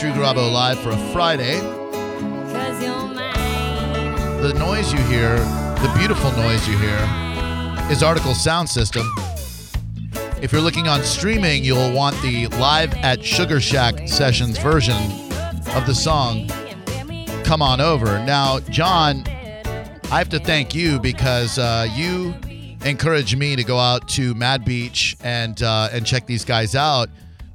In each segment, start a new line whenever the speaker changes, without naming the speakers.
Drew Garabo live for a Friday.
Cause you're mine.
The noise you hear, the beautiful noise you hear, is Artikal Sound System. If you're looking on streaming, you'll want the live at Sugar Shack sessions version of the song Come On Over. Now, John, I have to thank you because uh, you encouraged me to go out to Mad Beach and uh, and check these guys out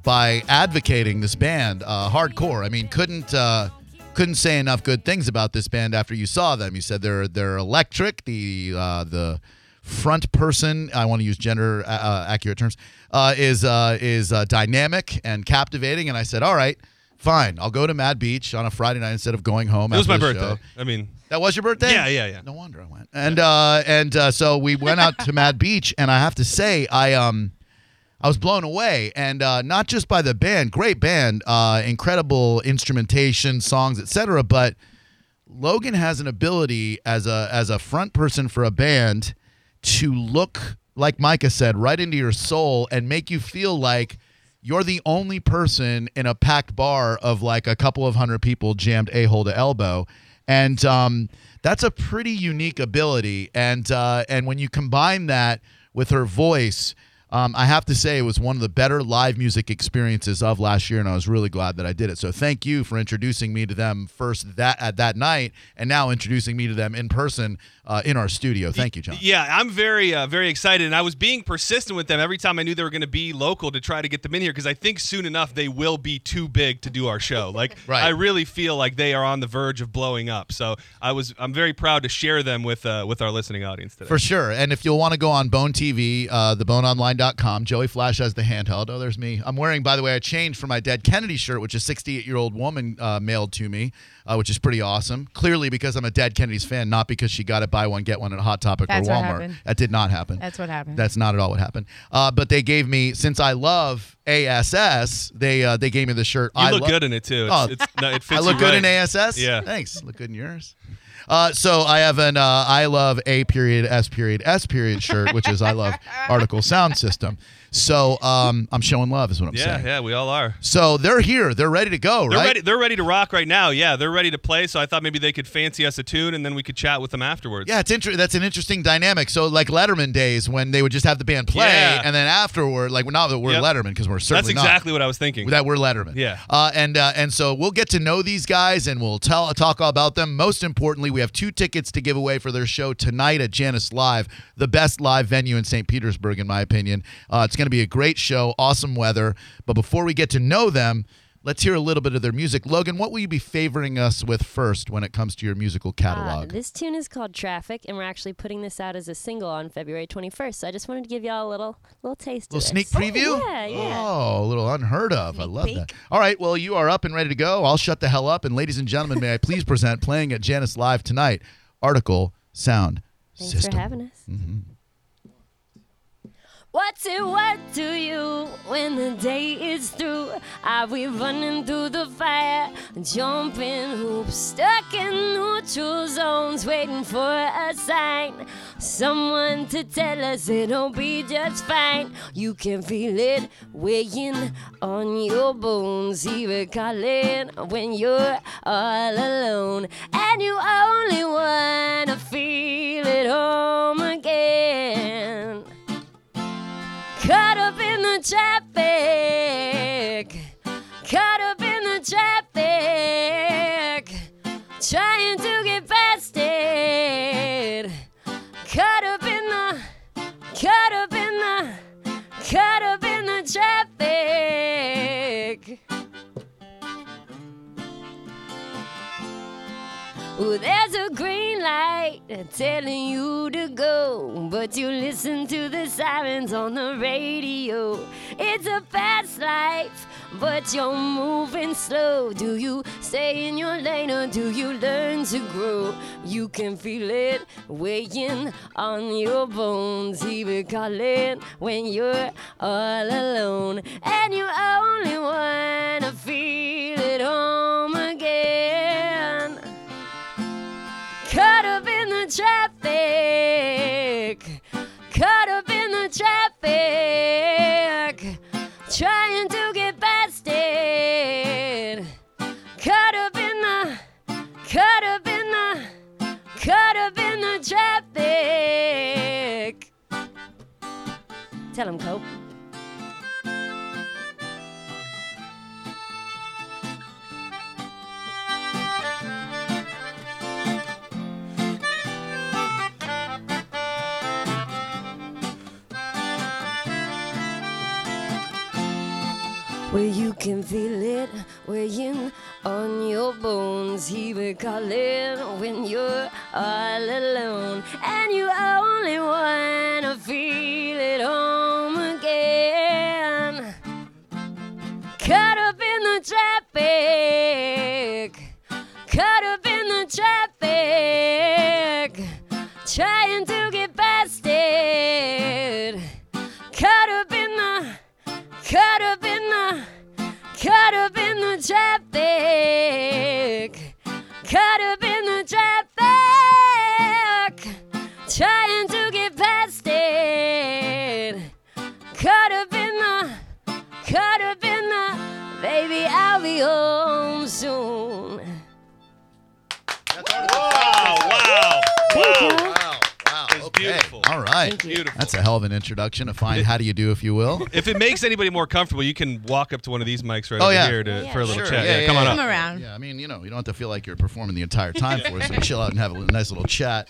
by advocating this band, uh, hardcore. I mean, couldn't uh, couldn't say enough good things about this band after you saw them. You said they're they're electric. The uh, the front person, I want to use gender uh, uh, accurate terms, uh, is uh, is uh, dynamic and captivating. And I said, all right. Fine, I'll go to Mad Beach on a Friday night instead of going home.
It was my birthday.
show.
I mean,
That was your birthday?
Yeah, yeah, yeah.
No wonder I went. And uh and uh so we went out to Mad Beach and I have to say I um I was blown away and uh not just by the band, great band, uh incredible instrumentation, songs, etc., but Logan has an ability as a as a front person for a band to look like Micah said right into your soul and make you feel like you're the only person in a packed bar of like a couple of hundred people jammed a hole to elbow and um, that's a pretty unique ability and uh, and when you combine that with her voice um, I have to say it was one of the better live music experiences of last year, and I was really glad that I did it. So thank you for introducing me to them first that at that night, and now introducing me to them in person uh, in our studio. Thank you, John.
yeah, I'm very, uh, very excited, and I was being persistent with them every time I knew they were going to be local to try to get them in here because I think soon enough they will be too big to do our show. Like,
Right.
I really feel like they are on the verge of blowing up. So I was, I'm very proud to share them with, uh, with our listening audience today.
For sure. And if you'll want to go on Bone TV, uh, theboneonline.com, Joey Flash has the handheld. Oh, there's me. I'm wearing, by the way, I changed for my Dead Kennedy shirt, which a 68 year old woman uh, mailed to me, uh, which is pretty awesome. Clearly because I'm a Dead Kennedy's fan, not because she got it buy one, get one at Hot Topic
That's
or
what
Walmart.
happened.
That did not happen.
That's what happened.
That's not at all what happened. Uh, but they gave me, since I love ASS, they uh, they gave me the shirt.
You
I
look
lo-
good in it too. It's,
Oh.
it's, no, it fits
I look
you
good
right.
in ASS.
Yeah.
thanks. Look good in yours. Uh, so I have an uh, I love A period S period S period shirt, which is I love Artikal Sound System. So um, I'm showing love, is what I'm
Yeah,
saying.
yeah, yeah, we all are.
So they're here. They're ready to go,
They're
right?
ready. They're ready to rock right now. Yeah, they're ready to play. So I thought maybe they could fancy us a tune, and then we could chat with them afterwards.
Yeah, it's inter- That's an interesting dynamic. So like Letterman days when they would just have the band play,
Yeah.
and then afterward, like not that we're
Yep.
Letterman because we're
that's
certainly not.
That's exactly what I was thinking.
that we're Letterman.
Yeah.
Uh, and uh, and so we'll get to know these guys and we'll tell talk all about them. Most importantly, we have two tickets to give away for their show tonight at Jannus Live, the best live venue in St. Petersburg, in my opinion. Uh, it's going to be a great show, awesome weather. But before we get to know them. Let's hear a little bit of their music. Logan, what will you be favoring us with first when it comes to your musical
Uh,
catalog?
this tune is called Traffic, and we're actually putting this out as a single on February 21st. So I just wanted to give y'all a little little taste
little
of
sneak
this.
preview?
Yeah, yeah.
Oh, a little unheard of. I love
peek.
that. All right, well, you are up and ready to go. I'll shut the hell up. And ladies and gentlemen, may I please present playing at Jannus Live tonight, Artikal Sound
Thanks
System.
for having us.
Mm-hmm.
What's it worth to you when the day is through? Are we running through the fire, jumping hoops, stuck in neutral zones, waiting for a sign? Someone to tell us it'll be just fine. You can feel it weighing on your bones, even calling when you're all alone, and you only wanna feel it home again. Caught up in the traffic. Caught up in the traffic. Try telling you to go, but you listen to the sirens on the radio. It's a fast life, but you're moving slow. Do you stay in your lane or do you learn to grow? You can feel it weighing on your bones, even calling when you're all alone, and you're only wanna traffic. Caught up in the traffic. Weighing on your bones. He will call it when you're all alone. And you only wanna feel it home again. Caught up in the traffic.
Right.
Beautiful.
That's a hell of an introduction. A fine how do you do, if you will.
If it makes anybody more comfortable, you can walk up to one of these mics right
Oh,
over
yeah.
here to,
Oh, yeah.
for a little
Sure.
chat.
Yeah,
Yeah,
yeah,
come on
yeah.
up.
Come around.
Yeah, I mean, you know, you don't have to feel like you're performing the entire time for us. So chill out and have a nice little chat.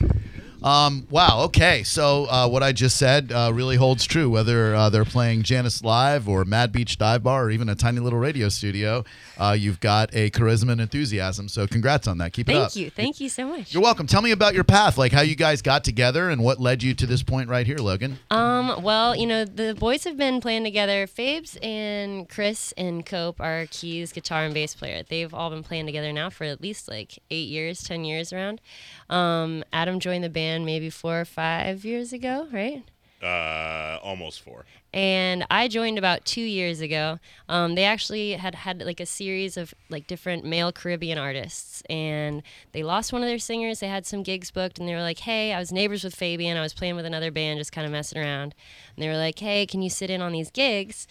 Um, wow. Okay. So uh, what I just said uh, really holds true. Whether uh, they're playing Jannus Live or Mad Beach Dive Bar or even a tiny little radio studio, uh, you've got a charisma and enthusiasm. So congrats on that. Keep it up.
Thank you. Thank you so much.
You're welcome. Tell me about your path, like how you guys got together and what led you to this point right here, Logan.
Um, well, you know, the boys have been playing together. Fabes and Chris and Cope are keys, guitar, and bass player. They've all been playing together now for at least like eight years, ten years around. Um, Adam joined the band maybe four or five years ago, right?
Uh, almost four.
And I joined about two years ago. Um, they actually had had like a series of like different male Caribbean artists, and they lost one of their singers. They had some gigs booked, and they were like, "Hey, I was neighbors with Fabian. I was playing with another band, just kind of messing around." And they were like, "Hey, can you sit in on these gigs?"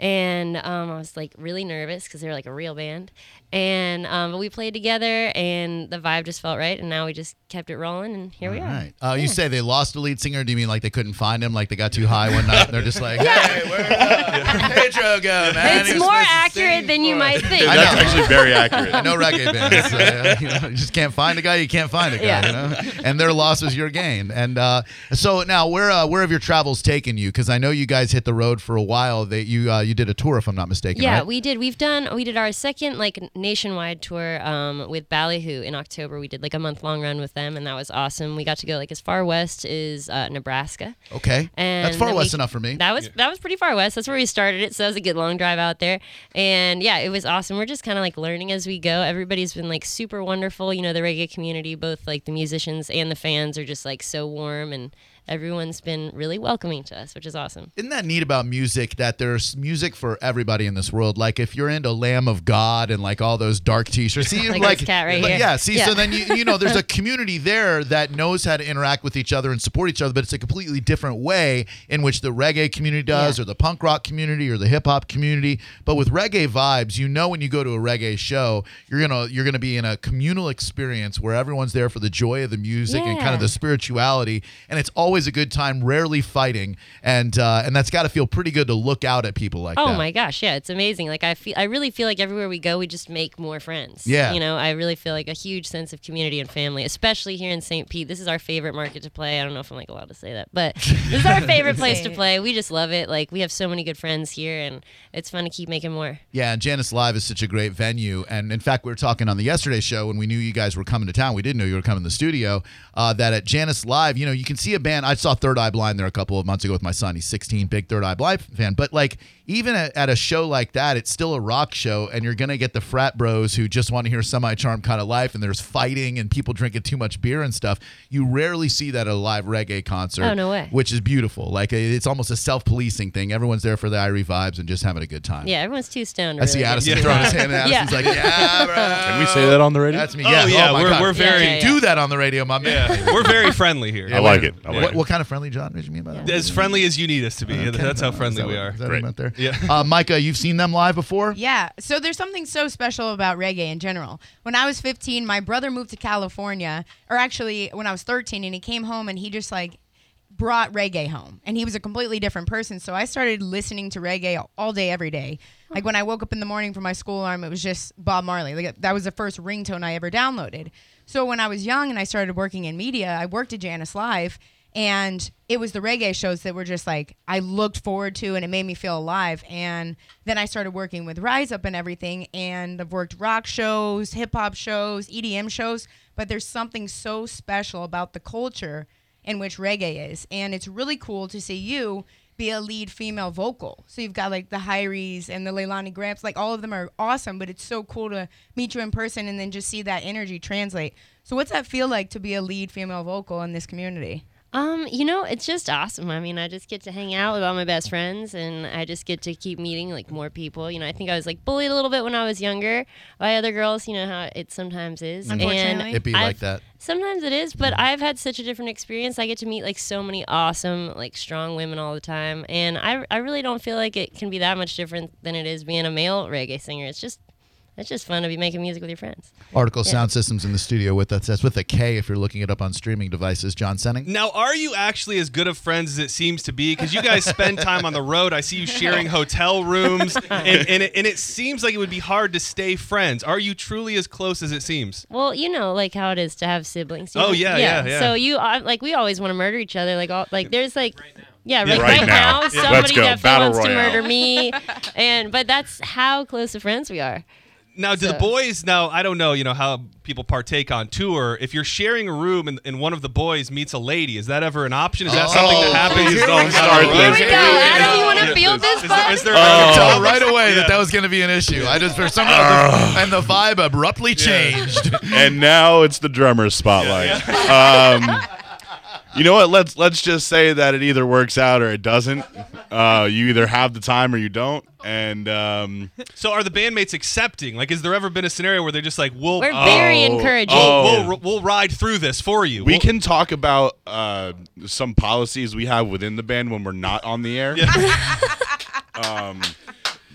And um, I was like really nervous because they were like a real band. And um, but we played together, and the vibe just felt right, and now we just kept it rolling, and here we
All
are.
right. Uh, You say they lost the lead singer. Do you mean like they couldn't find him? Like they got too high one night and they're just like, hey, where'd uh, Pedro go, man?
It's
was
more
supposed to
accurate
sing
than you
for
might think.
I
That's
know.
actually very accurate.
I know reggae bands. Uh, you, know, you just can't find a guy. You can't find a guy.
Yeah.
You know, and their loss is your gain. And uh, so now, where uh, where have your travels taken you? Because I know you guys hit the road for a while. That you uh, you did a tour, if I'm not mistaken.
Yeah,
right?
we did. We've done. We did our second like nationwide tour um, with Ballyhoo in October. We did like a month long run with them, and that was awesome. We got to go like as far west as uh, Nebraska.
Okay,
And
that's far
then
west
we-
enough for me.
That was that was pretty far west. That's where we started it. So that was a good long drive out there. And yeah, it was awesome. We're just kind of like learning as we go. Everybody's been like super wonderful. You know, the reggae community, both like the musicians and the fans, are just like so warm, and everyone's been really welcoming to us, which is awesome.
Isn't that neat about music that there's music for everybody in this world? Like if you're into Lamb of God and like all those dark t-shirts, see,
Like this cat right
like-
here.
Yeah, see, so then you you know there's a community there that knows how to interact with each other and support each other, but it's a completely different way in which the reggae community does,
Yeah.
or the punk rock community, or the hip hop community. But with reggae vibes, you know when you go to a reggae show, you're gonna you're gonna be in a communal experience where everyone's there for the joy of the music and kind of the spirituality, and it's always always a good time, rarely fighting, and uh, and that's got to feel pretty good to look out at people like
Oh
that.
my gosh, yeah, it's amazing. Like I feel, I really feel like everywhere we go, we just make more friends.
Yeah.
you know, I really feel like a huge sense of community and family, especially here in St. Pete. This is our favorite market to play. I don't know if I'm like allowed to say that, but this is our favorite place to play. We just love it. Like we have so many good friends here, and it's fun to keep making more.
Yeah, and Jannus Live is such a great venue. And in fact, we were talking on the yesterday show when we knew you guys were coming to town. We didn't know you were coming to the studio. Uh, that at Jannus Live, you know, you can see a band. I saw Third Eye Blind there a couple of months ago with my son. He's 16, big Third Eye Blind fan. But like, even at, at a show like that, it's still a rock show, and you're gonna get the frat bros who just want to hear semi charm kind of life, and there's fighting and people drinking too much beer and stuff. You rarely see that at a live reggae concert.
Oh, no way.
Which is beautiful. Like, it's almost a self policing thing. Everyone's there for the Irie vibes and just having a good time.
Yeah, everyone's too stoned. to
I see Addison
get
throwing his
that.
hand at
Yeah.
Like, yeah, bro.
Can we say that on the radio?
That's me.
Oh,
Yes.
Oh yeah,
my
we're-
God.
we're very-
Yeah, yeah, yeah.
Do that on the radio, my man.
Yeah, we're very friendly here.
I like it. I like
What, what kind of friendly, John? What do you mean by that?
As friendly as you need us to be.
Okay.
That's how friendly
that
we are.
Is that what
Great.
you meant there?
Yeah.
Uh, Micah, you've seen them live before?
Yeah. So there's something so special about reggae in general. When I was 15, my brother moved to California, or actually when I was 13, and he came home and he just like brought reggae home. And he was a completely different person. So I started listening to reggae all day, every day. Like when I woke up in the morning for my school alarm, it was just Bob Marley. Like that was the first ringtone I ever downloaded. So when I was young and I started working in media, I worked at Jannus Live. And it was the reggae shows that were just like I looked forward to, and it made me feel alive. And then I started working with Rise Up and everything, and I've worked rock shows, hip hop shows, EDM shows. But there's something so special about the culture in which reggae is, and it's really cool to see you be a lead female vocal. So you've got like the Hiries and the Leilani Gramps, like all of them are awesome. But it's so cool to meet you in person and then just see that energy translate. So what's that feel like to be a lead female vocal in this community?
Um, you know, it's just awesome. I mean, I just get to hang out with all my best friends and I just get to keep meeting like more people. You know, I think I was like bullied a little bit when I was younger by other girls, you know how it sometimes is.
Unfortunately.
And
It'd be
I've-
like that.
Sometimes it is, but I've had such a different experience. I get to meet like so many awesome, like strong women all the time, and I, I really don't feel like it can be that much different than it is being a male reggae singer. It's just it's just fun to be making music with your friends.
Artikal Sound Systems in the studio with us. That's with a K if you're looking it up on streaming devices. John Senning.
Now, are you actually as good of friends as it seems to be? Because you guys spend time on the road. I see you sharing hotel rooms, and, and, it, and it seems like it would be hard to stay friends. Are you truly as close as it seems?
Well, you know, like how it is to have siblings. you
Oh,
know?
yeah, yeah, yeah.
So you uh, like we always want to murder each other. Like all like there's like. Yeah,
Yeah.
right,
Right
right
now.
now, somebody
Let's
definitely
Battle
wants to murder me, and but that's how close of friends we are.
Now, do the boys now? I don't know. You know how people partake on tour. If you're sharing a room and, and one of the boys meets a lady, is that ever an option? Is that
Oh,
something that happens?
please
on
start
road?
this.
Here we go, Adam. You want to field this,
Is there, is there
I could tell
Oh.
right away
Yeah.
that that was going to be an issue. I just for some reason, and the vibe abruptly changed.
and now it's the drummer's spotlight. Um, you know what? Let's let's just say that it either works out or it doesn't. Uh, you either have the time or you don't. And um,
So, are the bandmates accepting? Like, has there ever been a scenario where they're just like, "We'll,
We're very
Oh,
encouraging.
oh.
we'll, we'll ride through this for you."
we
We'll-
can talk about uh, some policies we have within the band when we're not on the air. um,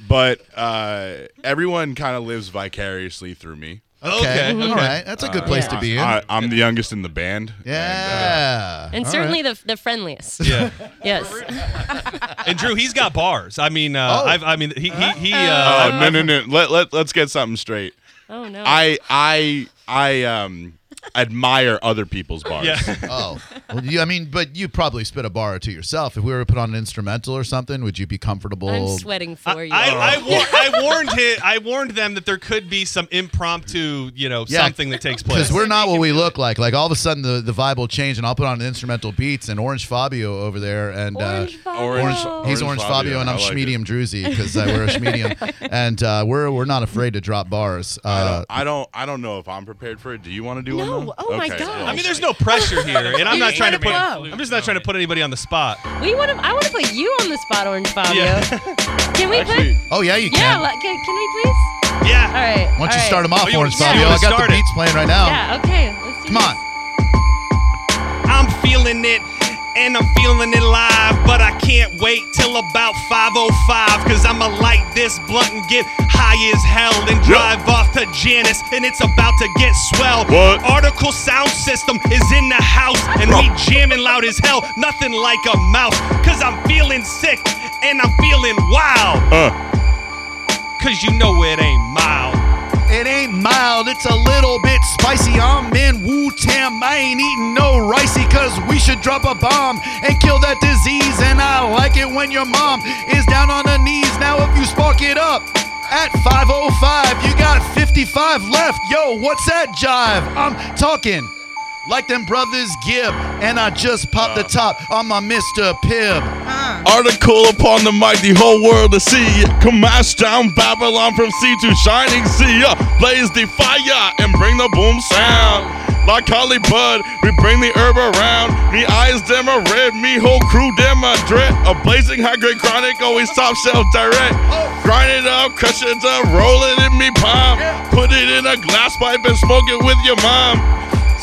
but uh, everyone kind of lives vicariously through me.
Okay.
All right, that's a good place to be in.
I, I'm the youngest in the band. and, uh,
yeah,
and certainly
right.
the the friendliest.
Yeah.
Yes.
And Drew, he's got bars. I mean, uh,
Oh.
I've, I mean, he he, he
Oh
uh,
no no no! Let let let's get something straight.
Oh no.
I I I um admire other people's bars.
yeah.
Oh, well, you, I mean, but you probably spit a bar or two yourself. If we were to put on an instrumental or something, would you be comfortable?
I'm sweating for
I,
you.
I, I, war- I warned him. I warned them that there could be some impromptu, you know,
Yeah,
something that takes place.
Because we're not what we look like. Like all of a sudden, the, the vibe will change, and I'll put on an instrumental beats and Orange Fabio over there, and
Orange
uh,
Fabio.
Orange-
he's
Orange
Orange Fabio,
Fabio,
and I'm
I like.
Schmedium Druzy because I wear a Schmedium, and uh, we're we're not afraid to drop bars.
I
Uh,
don't, I don't I don't know if I'm prepared for it. Do you want to do one?
No.
though?
Oh, my
Okay,
God.
I mean, there's no pressure here, and I'm
You're
not trying to
just
put.
letting flow.
I'm just not trying to put anybody on the spot.
we want to. I want to put you on the spot, Orange Fabio.
Yeah.
Can we
Actually,
oh yeah, you
put? Yeah.
can.
Like, can, can we please? All
Yeah.
right.
Why don't you start them off,
Oh, you
Orange
wanna-
Fabio?
you
I
wanna
got the
start it?
beats playing right now.
Yeah. Okay. Let's do
Come
this.
on.
I'm feeling it. And I'm feeling it live, but I can't wait till about 505 Cause I'ma light this blunt and get high as hell And drive off to Jannus, and it's about to get swell.
What?
Artikal sound system is in the house, and we jamming loud as hell. Nothing like a mouse, cause I'm feeling sick and I'm feeling wild.
Uh,
Cause you know it ain't mild.
It ain't mild, it's a little bit spicy. I'm in Wu-Tang. I ain't eating no ricey, cause we should drop a bomb and kill that disease. And I like it when your mom is down on her knees. Now, if you spark it up at 505, you got 55 left. Yo, what's that jive? I'm talking. Like them brothers Gibb, and I just popped the top on my Mr. Pibb.
Article upon the mighty whole world to see. Command down Babylon from sea to shining sea. Blaze the fire and bring the boom sound. Like Holly Bud, we bring the herb around. Me eyes them are red, me whole crew them a dread. A blazing high grade chronic, always top shelf direct. Grind it up, crush it up, roll it in me palm. Put it in a glass pipe and smoke it with your mom.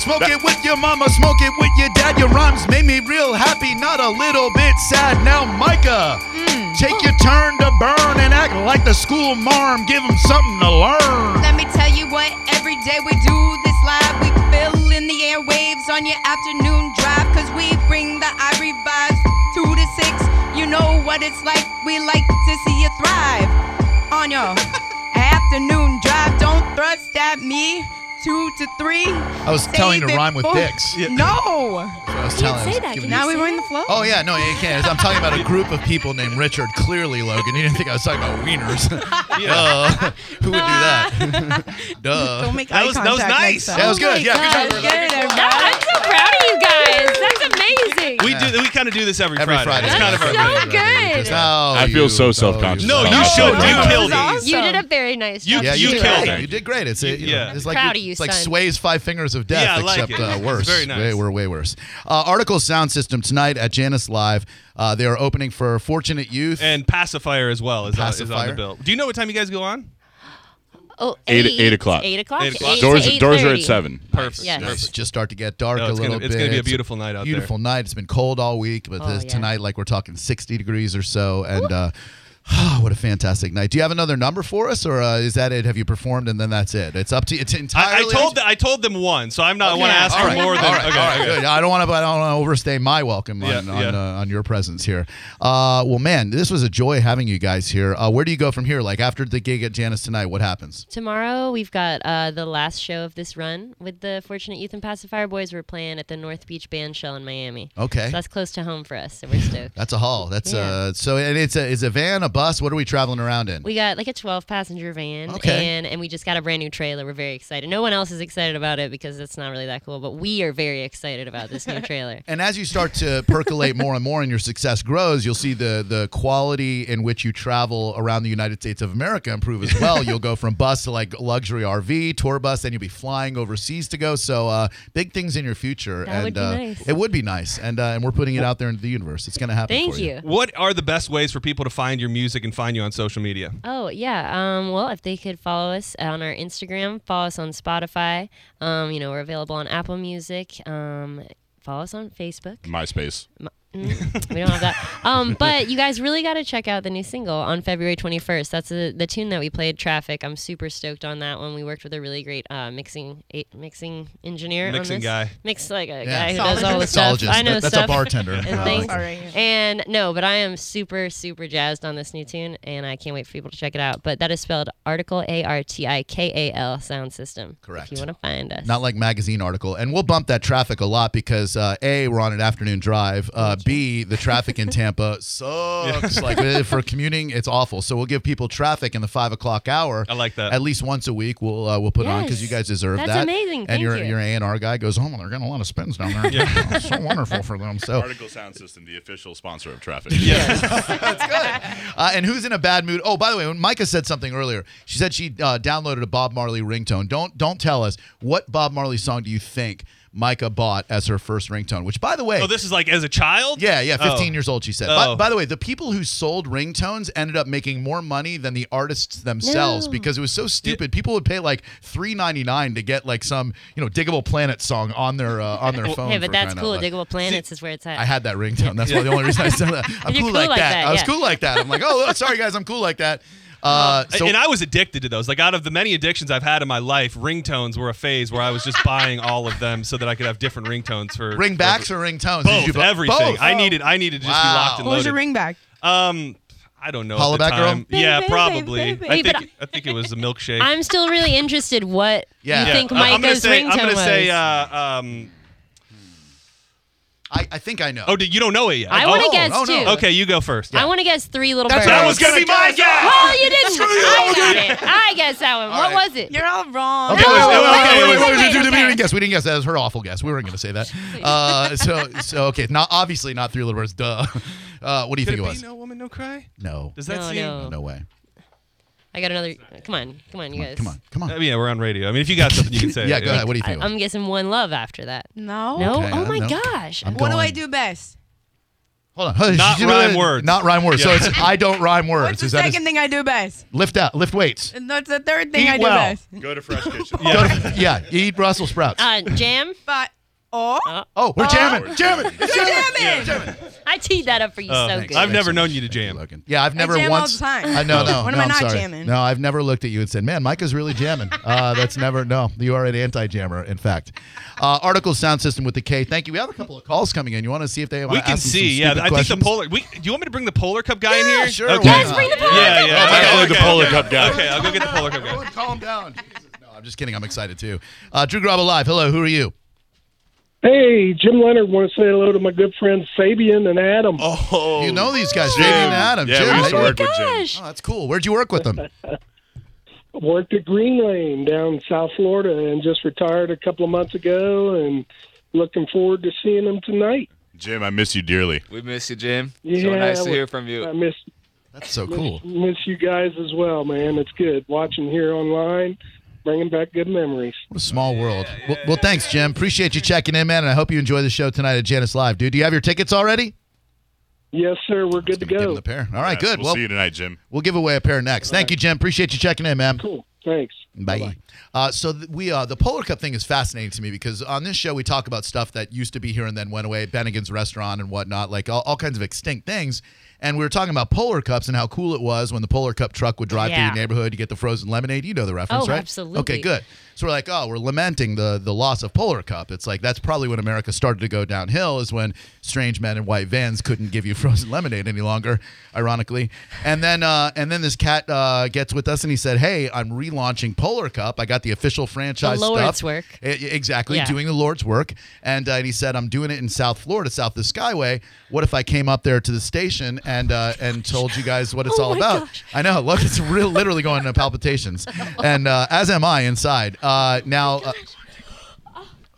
Smoke it with your mama, smoke it with your dad. Your rhymes made me real happy, not a little bit sad. Now, Micah, mm. take your turn to burn and act like the school marm. Give them something to learn.
Let me tell you what, every day we do this live. We fill in the airwaves on your afternoon drive. Cause we bring the ivory vibes two to six. You know what it's like. We like to see you thrive on your afternoon drive. Don't thrust at me. Two to three.
I was telling you to rhyme with
for-
dicks.
No.
I was telling
say
I was
that. Can
Now we were in the flow.
Oh yeah, no, you can't. I'm talking about a group of people named Richard. Clearly, Logan, you didn't think I was talking about wieners. Duh. Who would do that? Duh.
Don't make
That
eye
was- that was nice.
That was good. Yeah, good job.
good.
Logan.
No, I'm so proud of you guys. That's amazing.
We do. We kind of do this every,
Every Friday.
It's kind of our
That's
thing.
so good.
Just how
I feel so
oh,
self-conscious.
No, you should. You killed
That
it.
You did a very nice
You-
job.
Yeah, you,
You
did
killed
great.
it.
You did great. It's, it,
Yeah.
it's like
Proud of you,
it's like
son.
Sway's Five Fingers of Death,
Yeah, I like
except
it.
uh,
It's
worse.
very nice.
Way, we're way worse. Uh, Artikal Sound System tonight at Jannus Live. Uh, they are opening for Fortunate Youth.
And pacifier as well is, on, is on the bill. Do you know what time you guys go on?
Oh,
Eight- eight o'clock.
Eight o'clock.
Eight o'clock.
Eight
Doors,
to
doors are at seven.
Perfect.
Yes.
It's just start to get dark
No,
a little
gonna-
bit.
it's gonna be a beautiful night out there.
Beautiful night. It's been cold all week, but
Oh,
this,
yeah.
tonight, like we're talking 60 degrees or so. And uh, what a fantastic night. Do you have another number for us, or uh, is that it? Have you performed and then that's it? It's up to you. it's
I, I told th- I told them one, so I'm not. I want to ask
All
for
right,
more than.
all right,
okay,
all right, good. I don't want to. I don't want to overstay my welcome
Yeah,
on on. Uh, on your presence here. Uh, well, man, this was a joy having you guys here. Uh, where do you go from here? Like after the gig at Jannus tonight, what happens?
Tomorrow we've got uh, the last show of this run with the Fortunate Youth and Pacifier Boys. We're playing at the North Beach Band Shell in Miami.
Okay.
So that's close to home for us, so we're stoked.
That's a haul. That's
Yeah.
uh. So and it's a is a van, a bus. What are we traveling around in?
We got like a 12 passenger van,
Okay.
and and we just got a brand new trailer. We're very excited. No one else is excited about it because it's not really that cool, but we are very excited about this new trailer.
And as you start to percolate more and more and your success grows, you'll see the the quality in which you travel around the United States of America improve as well. you'll go from bus to like luxury RV, tour bus, then you'll be flying overseas to go. So uh, big things in your future.
That
and
would be
uh,
nice.
it would be nice. And uh, and we're putting it out there into the universe. It's gonna happen.
Thank
for
you.
What are the best ways for people to find your music and find you on social media?
Oh yeah. Um, well, if they could follow us on our Instagram, follow us on Spotify. Um, you know, we're available on Apple Music. Um, follow us on Facebook.
MySpace.
Mm, we don't have that. Um, but you guys really got to check out the new single on February 21st. That's a, the tune that we played, "Traffic." I'm super stoked on that one. We worked with a really great uh, mixing a, mixing engineer, on
Mixing
this.
guy.
mix like a
Yeah.
guy who does all the
Mixologist.
stuff. I know
That- that's
stuff.
a bartender.
and
Uh,
things.
Sorry.
And no, but I am super, super jazzed on this new tune, and I can't wait for people to check it out. But that is spelled Artikal A R T I K A L Sound System.
Correct.
If you want to find us.
Not like magazine article, and we'll bump that traffic a lot because uh, a we're on an afternoon drive. Uh, B the traffic in Tampa sucks. Like uh, for commuting, it's awful. So we'll give people traffic in the five o'clock hour.
I like that.
At least once a week, we'll uh, we'll put on because you guys deserve
That's
that.
amazing.
And
Thank
your
you.
your A and R guy goes, oh, well, they're getting a lot of spins down there. It's so wonderful for them. So
Artikal Sound System, the official sponsor of traffic. Yes, that's good.
Uh, and who's in a bad mood? Oh, by the way, when Micah said something earlier, she said she uh, downloaded a Bob Marley ringtone. Don't don't tell us what Bob Marley song do you think Micah bought as her first ringtone? Which, by the way,
Oh, this is like as a child.
yeah, yeah, 15
Oh.
years old, she said. By,
Oh.
by the way, the people who sold ringtones ended up making more money than the artists themselves
No.
because it was so stupid. People would pay like $3.99 to get like some, you know, Digable Planet song on their uh, on their phone.
Hey,
for
but that's cool.
loud.
Digable Planets is where it's at.
I had that ringtone. That's why the only reason I said that. I'm
You're
cool, like, that. I was cool like that. I'm like, oh, sorry guys, I'm cool like that. Uh, so
and I was addicted to those. Like out of the many addictions I've had in my life, ringtones were a phase where I was just buying all of them so that I could have different ringtones for
ringbacks
for
or ringtones? Did
both,
you bo-
everything.
Both.
I needed I needed to just
Wow.
be locked and
What was
loaded.
your ring back?
Um, I don't know. at the
Hollaback girl?
time. Yeah, probably.
baby.
I think I think it was a milkshake.
I'm still really interested what
Yeah.
you
Yeah,
think
Uh, I'm
Micah's
say
ringtone
I'm gonna
was.
say uh, um.
I, I think I know.
Oh, do, you don't know it yet?
I want to
oh,
guess
oh, no,
too.
Okay, you go first. Yeah.
I want to guess three little
That's
birds.
That was gonna
be my guess.
Well, you didn't. I got it. I guess that one. All what
right.
was it?
You're all wrong.
Okay,
no,
okay, wait,
wait,
wait,
wait,
wait,
wait,
We didn't guess. We didn't guess. That was her awful guess. We weren't gonna say that. Uh, so so okay, not obviously not three little birds. Duh. Uh, what do you
Could
think
it,
it was?
no woman, no cry.
No.
Does that
no,
seem?
No.
no way.
I got another. Come on, come on, you guys.
Come on, come on.
I mean, yeah, we're on radio. I mean, if you got something, you can say.
Yeah,
it,
go ahead. What do you
I,
think?
I'm guessing one love after that.
No.
No.
Okay,
oh
I
my
know.
gosh.
I'm
What do I do best?
Hold on.
Not rhyme words.
Not rhyme words. So it's I don't rhyme words.
What's the
Is that
second thing I do best?
lift out, lift weights.
And that's the third thing
Eat
I do
well.
best.
Go to Fresh Kitchen.
Yeah.
Yeah, eat Brussels sprouts.
Uh, jam.
But oh,
oh, we're jamming, jamming, it's
jamming.
jamming.
I teed that up for you
Oh,
so
thanks.
good.
I've never
so
known you to jam.
Logan. Yeah, I've never
jam all
once.
the time.
I know, no,
When
no,
am I
I'm
not
sorry.
jamming?
No, I've never looked at you and said, "Man, Micah's really jamming." Uh, that's never. No, you are an anti-jammer. In fact, uh, Artikal Sound System with the K. Thank you. We have a couple of calls coming in. You want to see if they?
We
wanna
can
ask
see. Yeah,
stupid
I think the polar. We, do you want me to bring the Polar Cup guy in here?
sure,
Okay.
why
Yes, bring the Polar
Yeah,
Cup
yeah.
guy.
okay,
Definitely the Polar. Cup guy.
Okay, I'll go get the Polar Cup guy.
Everyone calm down. Jesus. No, I'm just kidding. I'm excited too. Uh, Drew Garabo alive. Hello. Who are you?
Hey, Jim Leonard want to say hello to my good friends Fabian and Adam.
Oh,
You know these guys,
Jim.
Fabian and Adam.
Yeah,
Jim,
we used to
you-
work with Jim.
Gosh.
Oh, that's cool. Where'd you work with them?
Worked at Green Lane down in South Florida and just retired a couple of months ago and looking forward to seeing them tonight.
Jim, I miss you dearly.
We miss you, Jim.
Yeah,
so nice to hear from you.
I miss
That's so cool.
miss you guys as well, man. It's good watching here online, bringing back good memories.
What a small world. Well, well, thanks, Jim. Appreciate you checking in, man, and I hope you enjoy the show tonight at Jannus Live, dude. Do you have your tickets already?
Yes, sir. We're good to go.
Give them
go.
the pair. All right,
Yeah,
good.
We'll,
well,
see you tonight, Jim.
we'll give away a pair next. Thank you, Jim. Appreciate you checking in, man.
Cool. Thanks.
Bye. Uh, so th- we uh, the Polar Cup thing is fascinating to me because on this show we talk about stuff that used to be here and then went away, Bennigan's restaurant and whatnot, like all, all kinds of extinct things. And we were talking about Polar Cups and how cool it was when the Polar Cup truck would drive through your neighborhood. You get the frozen lemonade. You know the reference,
Oh,
right?
absolutely.
Okay, good. So we're like, oh, we're lamenting the the loss of Polar Cup. It's like that's probably when America started to go downhill is when strange men in white vans couldn't give you frozen lemonade any longer, ironically. And then uh, and then this cat uh, gets with us and he said, hey, I'm relaunching Polar Cup. I got the official franchise
The Lord's
stuff.
work.
E- exactly,
Yeah.
doing the Lord's work. And, uh, and he said, I'm doing it in South Florida, south of the Skyway. What if I came up there to the station and uh, and told you guys what it's
Oh
all about?
gosh.
I know. Look, it's real, literally going into palpitations, and uh, as am I inside. Uh, now. Uh,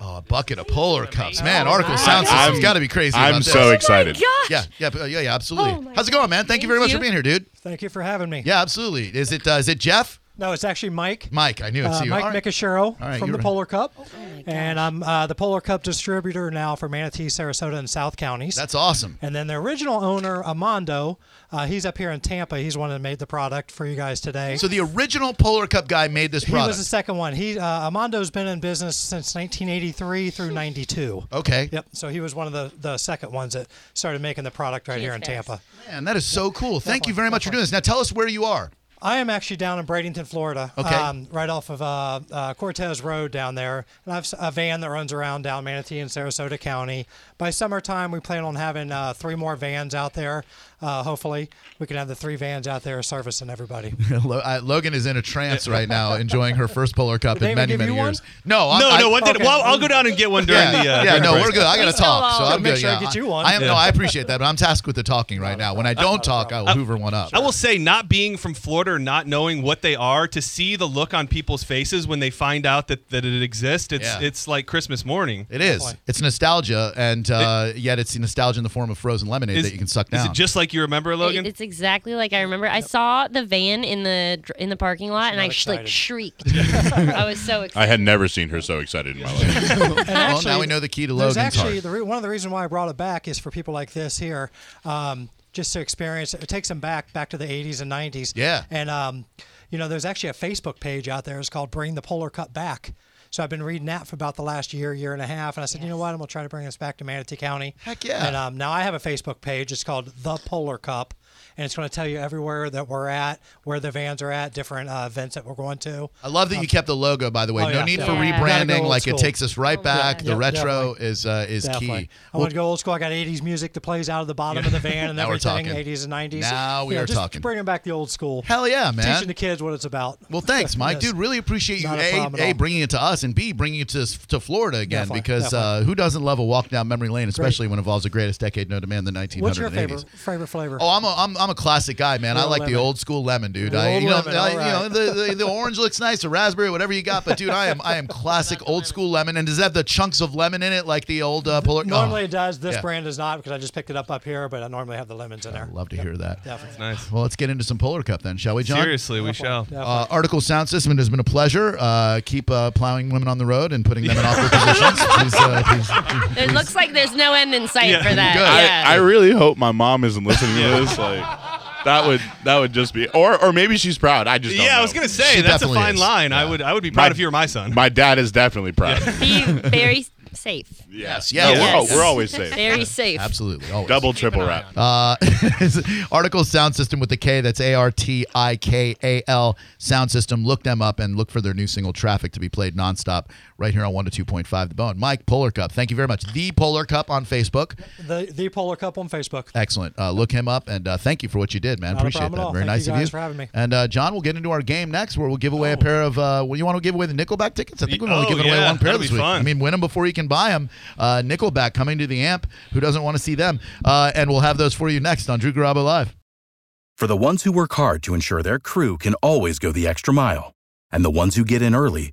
Oh, a bucket of polar cups, man! Artikal sound system's
I'm-
got to be crazy.
I'm
about
so
this.
excited.
Gosh.
Yeah, yeah, yeah, yeah, absolutely.
Oh
How's it going, man? Thank, you very much
you.
for being here, dude.
Thank you for having me.
Yeah, absolutely. Is it uh, is it Jeff?
No, it's actually Mike.
Mike, I knew it's
Uh,
you.
Mike
All right.
Mikashiro
right,
from the
right.
Polar Cup.
Oh
and I'm uh, the Polar Cup distributor now for Manatee, Sarasota, and South counties.
That's awesome.
and then the original owner, Amando, uh, he's up here in Tampa. He's the one that made the product for you guys today.
So the original Polar Cup guy made this product.
he was the second one. He uh, Amando's been in business since 1983 through 92.
okay.
Yep. So he was one of the, the second ones that started making the product right here in
Cheers,
Tampa.
Man, that is so cool. Thank you very much for doing this. Now tell us where you are.
I am actually down in Bradenton, Florida.
Okay.
Um, right off of uh, uh, Cortez Road down there. And I have a van that runs around down Manatee and Sarasota County. By summertime, we plan on having uh, three more vans out there. Uh, hopefully, we can have the three vans out there servicing everybody.
Uh, Logan is in a trance right now, enjoying her first Polar Cup
Did
in many, many
you one?
years. No, I'm,
No,
I,
no. What did?
okay.
Well, I'll go down and get one during
Yeah,
the. Uh,
yeah, no,
break.
we're good. I gotta talk, so I'm
Make
good.
sure I
yeah,
get you one.
I am no, I appreciate that, but I'm tasked with the talking right now. When I don't talk, I will hoover one up.
I will say, not being from Florida, or not knowing what they are, to see the look on people's faces when they find out that, that it exists, it's
Yeah.
it's like Christmas morning.
It is.
Definitely.
It's nostalgia, and uh, yet it's nostalgia in the form of frozen lemonade
Is-
that you can suck
Is
down.
it just like you remember, Logan?
It's exactly like I remember. I saw the van in the in the parking lot, and I sh- like shrieked. I was so excited.
I had never seen her so excited in my life.
And
well,
actually,
now we know the key to
There's
Logan's
actually
heart.
the re- one of the reasons why I brought it back is for people like this here, um, just to experience it. It takes them back back to the 80s and 90s.
Yeah.
And um, you know, there's actually a Facebook page out there. It's called Bring the Polar Cup Back. So I've been reading that for about the last year, year and a half, and I said, you know what, I'm gonna try to bring this back to Manatee County.
Heck yeah.
And um, now I have a Facebook page. It's called The Polar Cup. And it's going to tell you everywhere that we're at, where the vans are at, different uh, events that we're going to.
I love that you kept the logo, by the way.
Oh,
no
yeah,
need
definitely.
for
Yeah.
Gotta go
rebranding.
old
Like it takes us right back. the
Yep,
retro
definitely.
is uh, is
Definitely.
key.
I want to go old school. I got 80s music that plays out of the bottom of the van and
Now we're
everything,
talking.
80s and 90s.
Now we
You know,
are
just
talking.
Bringing back the old school.
Hell yeah, man.
Teaching the kids what it's about.
Well, thanks, Mike.
Yes.
Dude, really appreciate you
Not a
a, a bringing it to us and b bringing it to to Florida again
Definitely,
because uh, who doesn't love a walk down memory lane, especially when it involves the greatest decade known to man, the 1980s.
What's your favorite favorite flavor?
Oh, I'm a, I'm, I'm a classic guy, man. I
Real
like the old school lemon, dude.
The
I,
old
you know,
lemon,
I-
all
you know, the, the, the orange looks nice, the raspberry, whatever you got. But dude, I am I am classic old school lemon. And does that have the chunks of lemon in it like the old uh, Polar? Cup?
Normally
oh,
it does. This
yeah.
brand does not because I just picked it up up here, but I normally have the lemons in there.
Love to hear that.
Definitely.
Nice.
Well, let's get into some Polar Cup then, shall we, John?
Seriously, we shall.
Uh, Artikal Sound System, it has been a pleasure. Uh, keep uh, plowing women on the road and putting them in awkward positions. Please, uh, please,
It looks like there's no end in sight
Yeah.
for that. Yeah.
I, I really hope my mom isn't listening to this. Like that would that would just be or or maybe she's proud. I just don't
Yeah, I was gonna say
She
that's a
definitely
fine
is.
line. I would I would be proud
My-
if you were my son.
My dad is definitely proud.
Be very safe.
Yes,
yeah,
yes.
we're, al-
Yes.
we're always safe.
Very safe.
Absolutely. Always.
Double, triple wrap.
Uh, Artikal Sound System with the K. That's A R T I K A L Sound System. Look them up and look for their new single "Traffic" to be played nonstop right here on one to two point five The Bone. Mike Polar Cup. Thank you very much. The Polar Cup on Facebook.
The the Polar Cup on Facebook.
Excellent. Uh, look him up and uh, thank you for what you did, man.
Not
Appreciate
problem
that.
at all.
Very
Thank
nice
you
of you
guys for having me.
And uh, John, we'll get into our game next, where we'll give away a pair of. Uh, well, you want to give away the Nickelback tickets? I think we've only
Oh,
given away one pair
That'll
this
be
week.
fun.
I mean, win them before you can buy them. Uh, Nickelback coming to the amp. Who doesn't want to see them? Uh, and we'll have those for you next on Drew Garabo Live.
For the ones who work hard to ensure their crew can always go the extra mile, and the ones who get in early